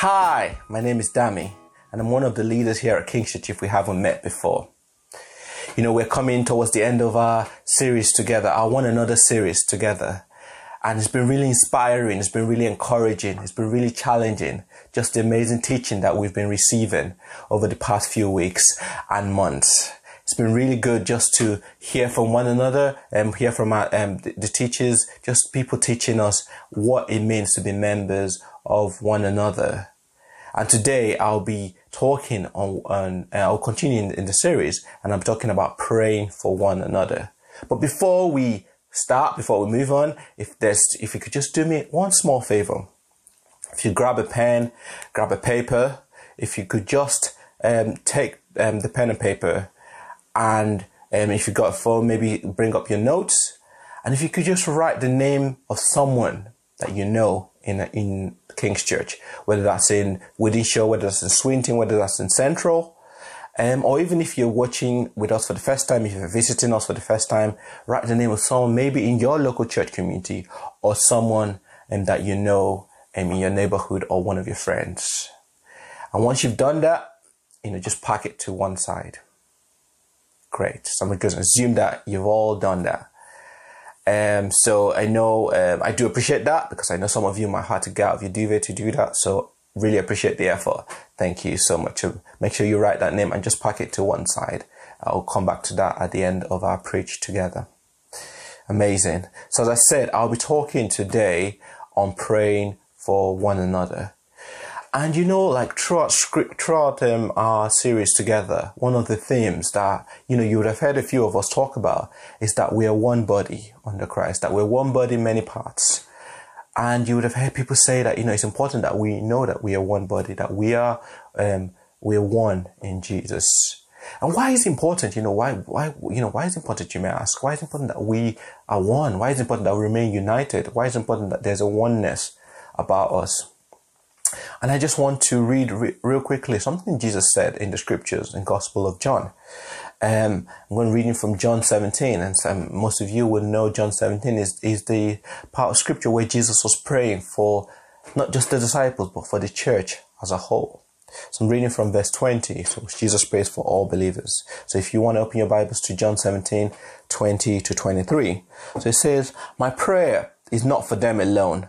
Hi, my name is Dami, and I'm one of the leaders here at King's Church if we haven't met before. You know, we're coming towards the end of our series together, our one another series together. And it's been really inspiring, it's been really encouraging, it's been really challenging. Just the amazing teaching that we've been receiving over the past few weeks and months. It's been really good just to hear from one another and hear from our, um, the, the teachers, just people teaching us what it means to be members of one another. And today I'll be talking on, on uh, I'll continue in, in the series and I'm talking about praying for one another. But before we start, before we move on, if there's, if you could just do me one small favor. If you grab a pen, grab a paper, if you could just um, take um, the pen and paper and um, if you've got a phone, maybe bring up your notes. And if you could just write the name of someone that you know in, in King's Church, whether that's in Wythenshawe, whether that's in Swinton, whether that's in Central, um, or even if you're watching with us for the first time, if you're visiting us for the first time, write the name of someone maybe in your local church community or someone um, that you know um, in your neighborhood or one of your friends. And once you've done that, you know, just pack it to one side. Great. So I'm going to assume that you've all done that. Um, so I know, um, I do appreciate that because I know some of you might have to get out of your duvet to do that. So really appreciate the effort. Thank you so much. Make sure you write that name and just pack it to one side. I'll come back to that at the end of our preach together. Amazing. So as I said, I'll be talking today on praying for one another. And you know, like throughout script, throughout um, our series together, one of the themes that you know you would have heard a few of us talk about is that we are one body under Christ, that we're one body, many parts. And you would have heard people say that you know it's important that we know that we are one body, that we are um, we are one in Jesus. And why is it important? You know why why you know why is it important? You may ask. Why is it important that we are one? Why is it important that we remain united? Why is it important that there's a oneness about us? And I just want to read re- real quickly something Jesus said in the scriptures in Gospel of John. Um, I'm going to read from John 17, and some, most of you will know John 17 is, is the part of scripture where Jesus was praying for not just the disciples, but for the church as a whole. So I'm reading from verse 20. So Jesus prays for all believers. So if you want to open your Bibles to John 17, 20 to 23. So it says, My prayer is not for them alone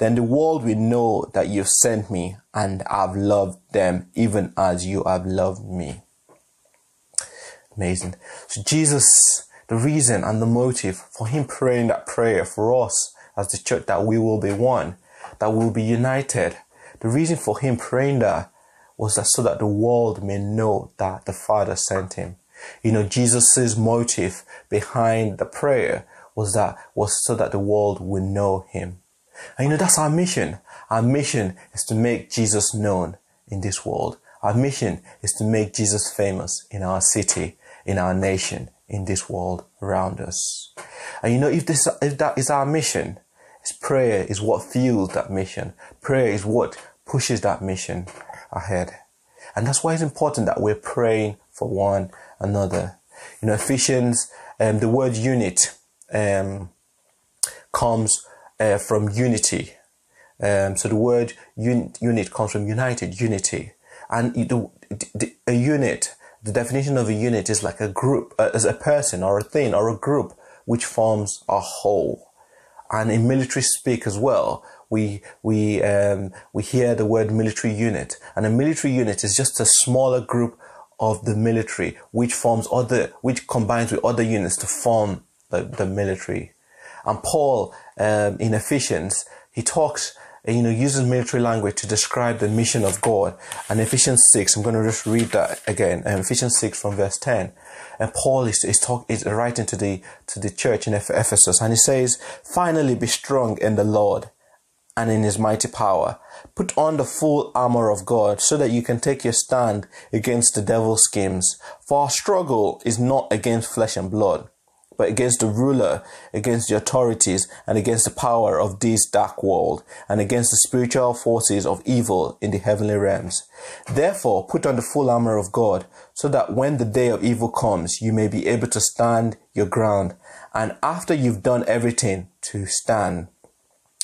then the world will know that you've sent me and I've loved them even as you have loved me. Amazing. So Jesus, the reason and the motive for him praying that prayer for us as the church that we will be one, that we will be united. The reason for him praying that was that so that the world may know that the Father sent him. You know, Jesus' motive behind the prayer was that was so that the world would know him. And you know, that's our mission. Our mission is to make Jesus known in this world. Our mission is to make Jesus famous in our city, in our nation, in this world around us. And you know, if this, if that is our mission, it's prayer is what fuels that mission. Prayer is what pushes that mission ahead. And that's why it's important that we're praying for one another. You know, Ephesians, um, the word unit, um, comes uh, from unity. Um, so the word un- unit comes from united, unity. And the, the, a unit, the definition of a unit is like a group, uh, as a person or a thing or a group which forms a whole. And in military speak as well, we we um, we hear the word military unit, and a military unit is just a smaller group of the military which forms other, which combines with other units to form the, the military. And Paul um, in Ephesians, he talks, you know, uses military language to describe the mission of God. And Ephesians 6, I'm going to just read that again. Um, Ephesians 6 from verse 10. And Paul is, is, talk, is writing to the, to the church in Ephesus and he says, finally be strong in the Lord and in his mighty power. Put on the full armor of God so that you can take your stand against the devil's schemes. For our struggle is not against flesh and blood, but against the ruler, against the authorities, and against the power of this dark world, and against the spiritual forces of evil in the heavenly realms. Therefore, put on the full armor of God, so that when the day of evil comes, you may be able to stand your ground, and after you've done everything, to stand.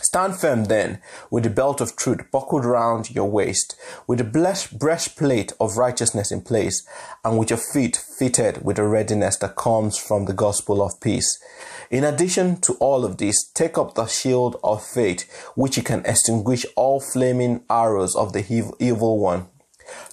Stand firm then, with the belt of truth buckled round your waist, with the breastplate of righteousness in place, and with your feet fitted with the readiness that comes from the gospel of peace. In addition to all of this, take up the shield of faith, which you can extinguish all flaming arrows of the evil one.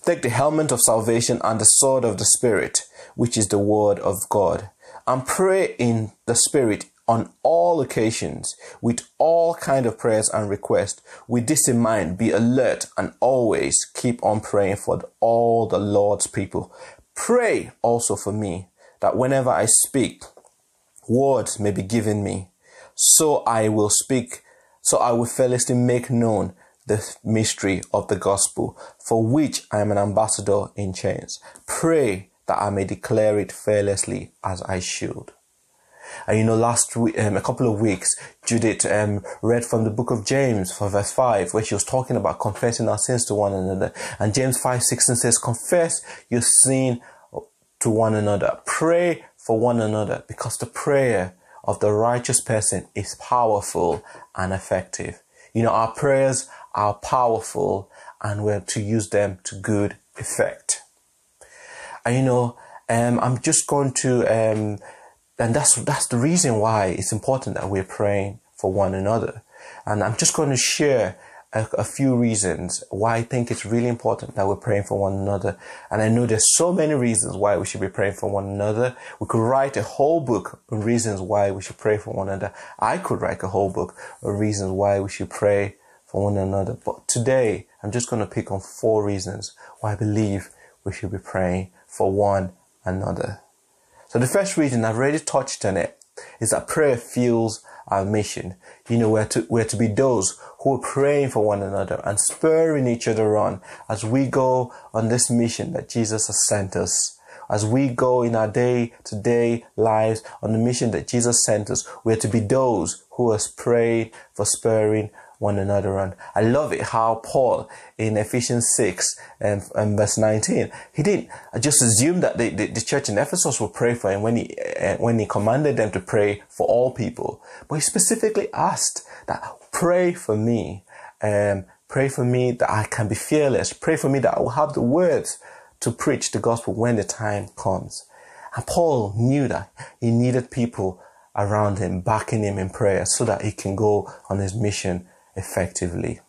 Take the helmet of salvation and the sword of the Spirit, which is the word of God, and pray in the Spirit on all occasions with all kind of prayers and requests with this in mind be alert and always keep on praying for all the lord's people. Pray also for me that whenever i speak words may be given me so i will speak so i will fearlessly make known the mystery of the gospel for which i am an ambassador in chains. Pray that i may declare it fearlessly as i should and you know, last week, um, a couple of weeks, Judith um, read from the book of James for verse 5, where she was talking about confessing our sins to one another. And James 5 16 says, Confess your sin to one another. Pray for one another because the prayer of the righteous person is powerful and effective. You know, our prayers are powerful and we're to use them to good effect. And you know, um, I'm just going to um, and that's, that's the reason why it's important that we're praying for one another. And I'm just going to share a, a, few reasons why I think it's really important that we're praying for one another. And I know there's so many reasons why we should be praying for one another. We could write a whole book on reasons why we should pray for one another. I could write a whole book on reasons why we should pray for one another. But today, I'm just going to pick on four reasons why I believe we should be praying for one another. So the first reason I've already touched on it is that prayer fuels our mission. You know, we're to, we're to be those who are praying for one another and spurring each other on as we go on this mission that Jesus has sent us. As we go in our day to day lives on the mission that Jesus sent us, we're to be those who are praying for spurring one another on. I love it how Paul in Ephesians 6 and, and verse 19, he didn't just assume that the, the, the, church in Ephesus would pray for him when he, uh, when he commanded them to pray for all people. But he specifically asked that pray for me, um, pray for me that I can be fearless. Pray for me that I will have the words to preach the gospel when the time comes. And Paul knew that he needed people around him, backing him in prayer so that he can go on his mission effectively.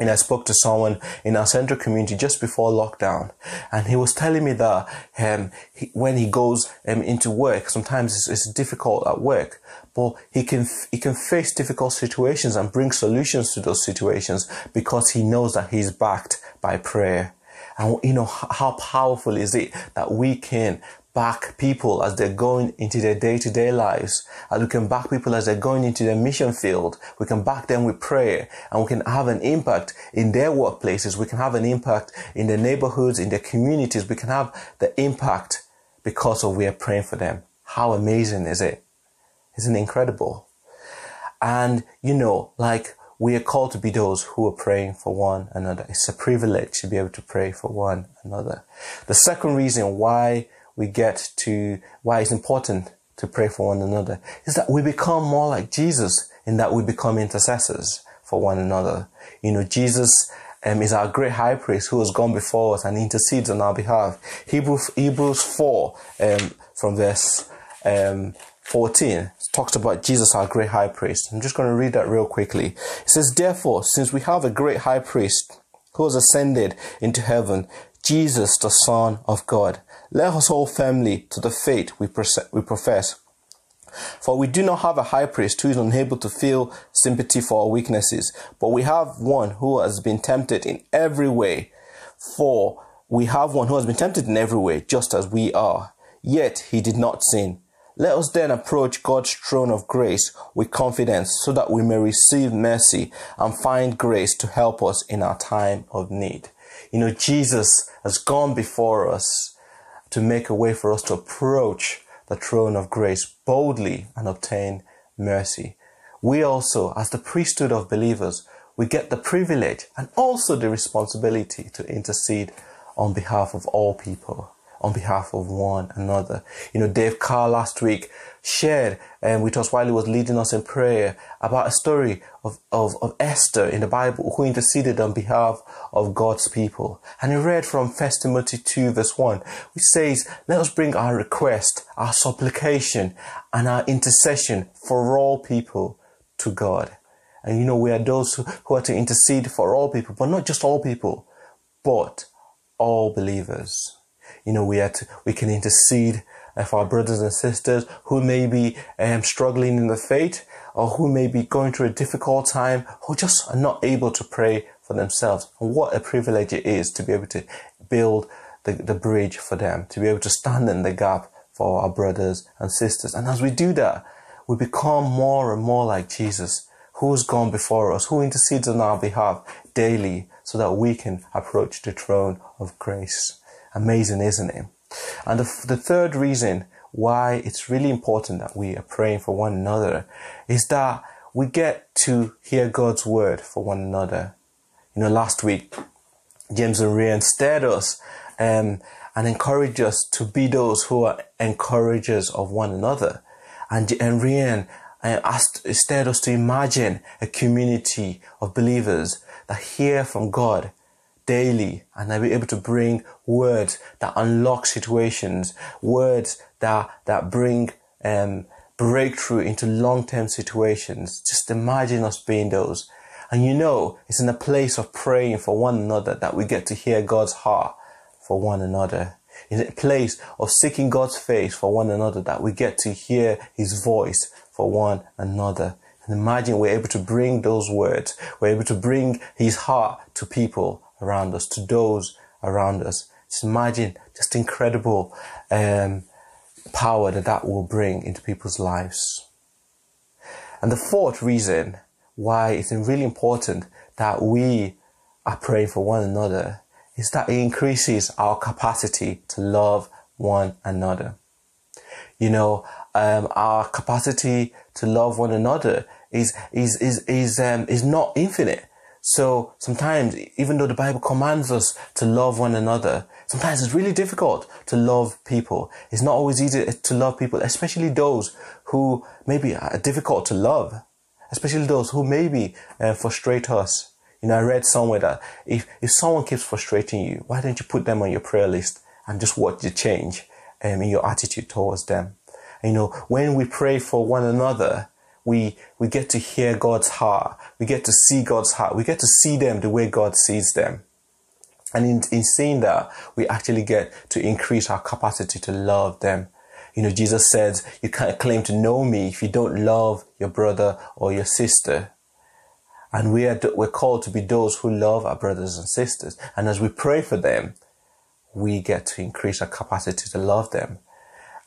And I spoke to someone in our central community just before lockdown, and he was telling me that um, he, when he goes um, into work, sometimes it's, it's, difficult at work, but he can he can face difficult situations and bring solutions to those situations because he knows that he's backed by prayer. And you know how powerful is it that we can back people as they're going into their day-to-day lives. As we can back people as they're going into their mission field. We can back them with prayer and we can have an impact in their workplaces. We can have an impact in their neighborhoods, in their communities. We can have the impact because of we are praying for them. How amazing is it? Isn't it incredible? And you know, like we are called to be those who are praying for one another. It's a privilege to be able to pray for one another. The second reason why we get to why it's important to pray for one another is that we become more like Jesus in that we become intercessors for one another. You know, Jesus um, is our great high priest who has gone before us and intercedes on our behalf. Hebrews, Hebrews 4 um, from verse um, 14 talks about Jesus, our great high priest. I'm just going to read that real quickly. It says, Therefore, since we have a great high priest who has ascended into heaven, Jesus, the Son of God, let us hold firmly to the faith we, we profess. For we do not have a high priest who is unable to feel sympathy for our weaknesses, but we have one who has been tempted in every way. For we have one who has been tempted in every way, just as we are. Yet he did not sin. Let us then approach God's throne of grace with confidence so that we may receive mercy and find grace to help us in our time of need. You know, Jesus has gone before us to make a way for us to approach the throne of grace boldly and obtain mercy. We also, as the priesthood of believers, we get the privilege and also the responsibility to intercede on behalf of all people on behalf of one another. You know, Dave Carr last week shared um, with us while he was leading us in prayer about a story of, of, of Esther in the Bible who interceded on behalf of God's people. And he read from 1 Timothy 2 verse 1, which says, let us bring our request, our supplication and our intercession for all people to God. And you know, we are those who, who are to intercede for all people, but not just all people, but all believers. You know, we had to, we can intercede for our brothers and sisters who may be um, struggling in the faith or who may be going through a difficult time or just are not able to pray for themselves. And what a privilege it is to be able to build the, the bridge for them, to be able to stand in the gap for our brothers and sisters. And as we do that, we become more and more like Jesus, who's gone before us, who intercedes on our behalf daily so that we can approach the throne of grace. Amazing, isn't it? And the, the third reason why it's really important that we are praying for one another is that we get to hear God's word for one another. You know, last week, James and Ryan stirred us um, and encouraged us to be those who are encouragers of one another. And, and Ryan uh, asked, stirred us to imagine a community of believers that hear from God daily and I'll be able to bring words that unlock situations, words that, that bring, um, breakthrough into long-term situations. Just imagine us being those. And you know, it's in a place of praying for one another that we get to hear God's heart for one another. In a place of seeking God's face for one another that we get to hear His voice for one another. And imagine we're able to bring those words. We're able to bring His heart to people around us, to those around us. Just imagine just incredible um, power that that will bring into people's lives. And the fourth reason why it's really important that we are praying for one another is that it increases our capacity to love one another. You know, um, our capacity to love one another is is is is um, is not infinite. So sometimes, even though the Bible commands us to love one another, sometimes it's really difficult to love people. It's not always easy to love people, especially those who maybe are difficult to love, especially those who maybe uh, frustrate us. You know, I read somewhere that if, if someone keeps frustrating you, why don't you put them on your prayer list and just watch the change um, in your attitude towards them? You know, when we pray for one another, we, we get to hear God's heart. We get to see God's heart. We get to see them the way God sees them. And in, in seeing that, we actually get to increase our capacity to love them. You know, Jesus said, you can't claim to know me if you don't love your brother or your sister. And we are, we're called to be those who love our brothers and sisters. And as we pray for them, we get to increase our capacity to love them.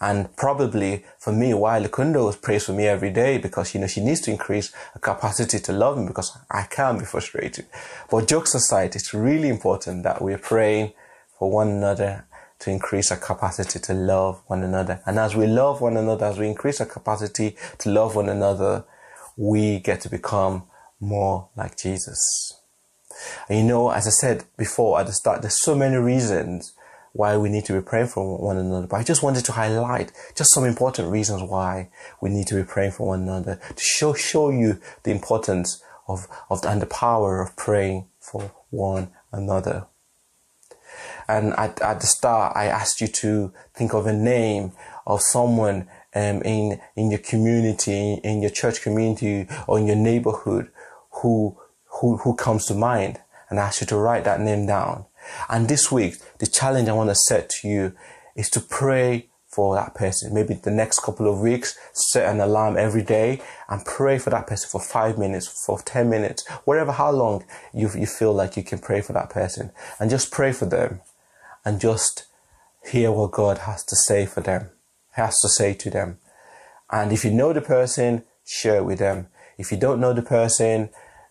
And probably for me, why Lukundo prays for me every day because, you know, she needs to increase her capacity to love me because I can be frustrated. But jokes aside, it's really important that we're praying for one another to increase our capacity to love one another. And as we love one another, as we increase our capacity to love one another, we get to become more like Jesus. And you know, as I said before at the start, there's so many reasons why we need to be praying for one another. But I just wanted to highlight just some important reasons why we need to be praying for one another to show, show you the importance of, of and the power of praying for one another. And at, at the start, I asked you to think of a name of someone um, in in your community, in your church community, or in your neighborhood who who who comes to mind, and I asked you to write that name down. And this week, the challenge I want to set to you is to pray for that person. Maybe the next couple of weeks, set an alarm every day and pray for that person for five minutes, for 10 minutes, whatever, how long you, you feel like you can pray for that person and just pray for them and just hear what God has to say for them, has to say to them. And if you know the person, share it with them. If you don't know the person,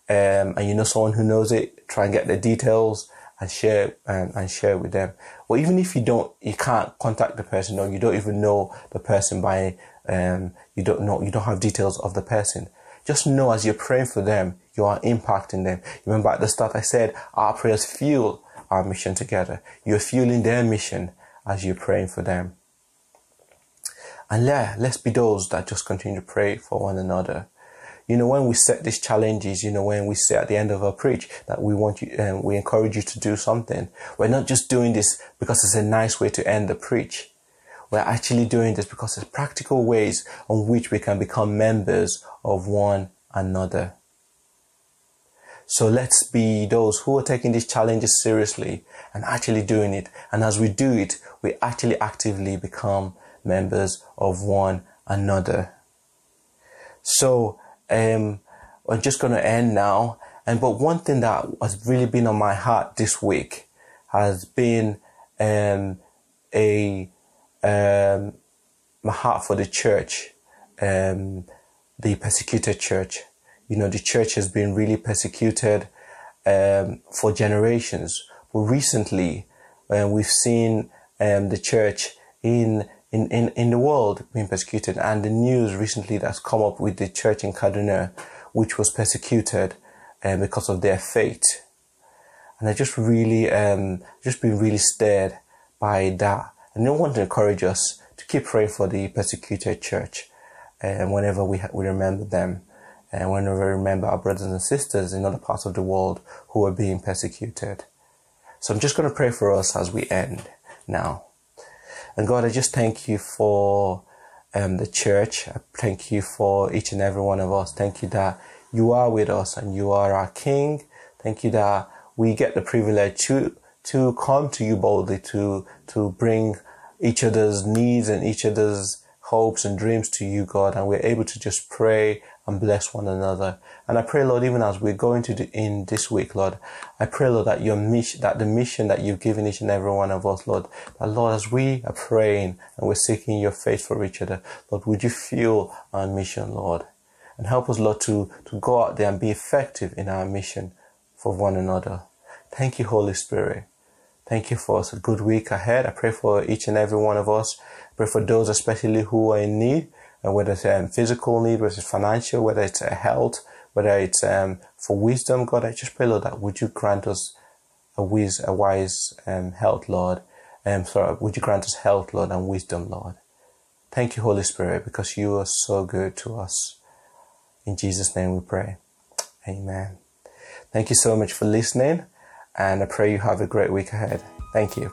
um, and you know someone who knows it, try and get the details and share um, and share with them. Or even if you don't, you can't contact the person or you don't even know the person by, um, you don't know, you don't have details of the person. Just know as you're praying for them, you are impacting them. Remember at the start I said our prayers fuel our mission together. You're fueling their mission as you're praying for them. And yeah, let's be those that just continue to pray for one another. You know, when we set these challenges, you know, when we say at the end of our preach that we want you, um, we encourage you to do something. We're not just doing this because it's a nice way to end the preach. We're actually doing this because it's practical ways on which we can become members of one another. So let's be those who are taking these challenges seriously and actually doing it. And as we do it, we actually actively become members of one another. So, um, I'm just going to end now. And, but one thing that has really been on my heart this week has been, um, a, um, my heart for the church, um, the persecuted church. You know, the church has been really persecuted, um, for generations. But recently, uh, we've seen, um, the church in in, in, in the world being persecuted and the news recently that's come up with the church in Kaduna, which was persecuted um, because of their faith. And I just really, um, just been really stirred by that. And I want to encourage us to keep praying for the persecuted church. And um, whenever we, we remember them and whenever we remember our brothers and sisters in other parts of the world who are being persecuted. So I'm just going to pray for us as we end now. And God, I just thank you for um, the church. I thank you for each and every one of us. Thank you that you are with us and you are our King. Thank you that we get the privilege to to come to you boldly to to bring each other's needs and each other's hopes and dreams to you, God, and we're able to just pray and bless one another. And I pray, Lord, even as we're going to do in this week, Lord, I pray, Lord, that your mission, that the mission that you've given each and every one of us, Lord, that Lord, as we are praying and we're seeking your face for each other, Lord, would you fuel our mission, Lord, and help us, Lord, to, to go out there and be effective in our mission for one another. Thank you, Holy Spirit. Thank you for a good week ahead. I pray for each and every one of us. I pray for those especially who are in need and whether it's um, physical need, whether it's financial, whether it's uh, health, whether it's um, for wisdom, God, I just pray, Lord, that would you grant us a wise, a wise um, health, Lord. Um, sorry, would you grant us health, Lord, and wisdom, Lord. Thank you, Holy Spirit, because you are so good to us. In Jesus' name we pray. Amen. Thank you so much for listening, and I pray you have a great week ahead. Thank you.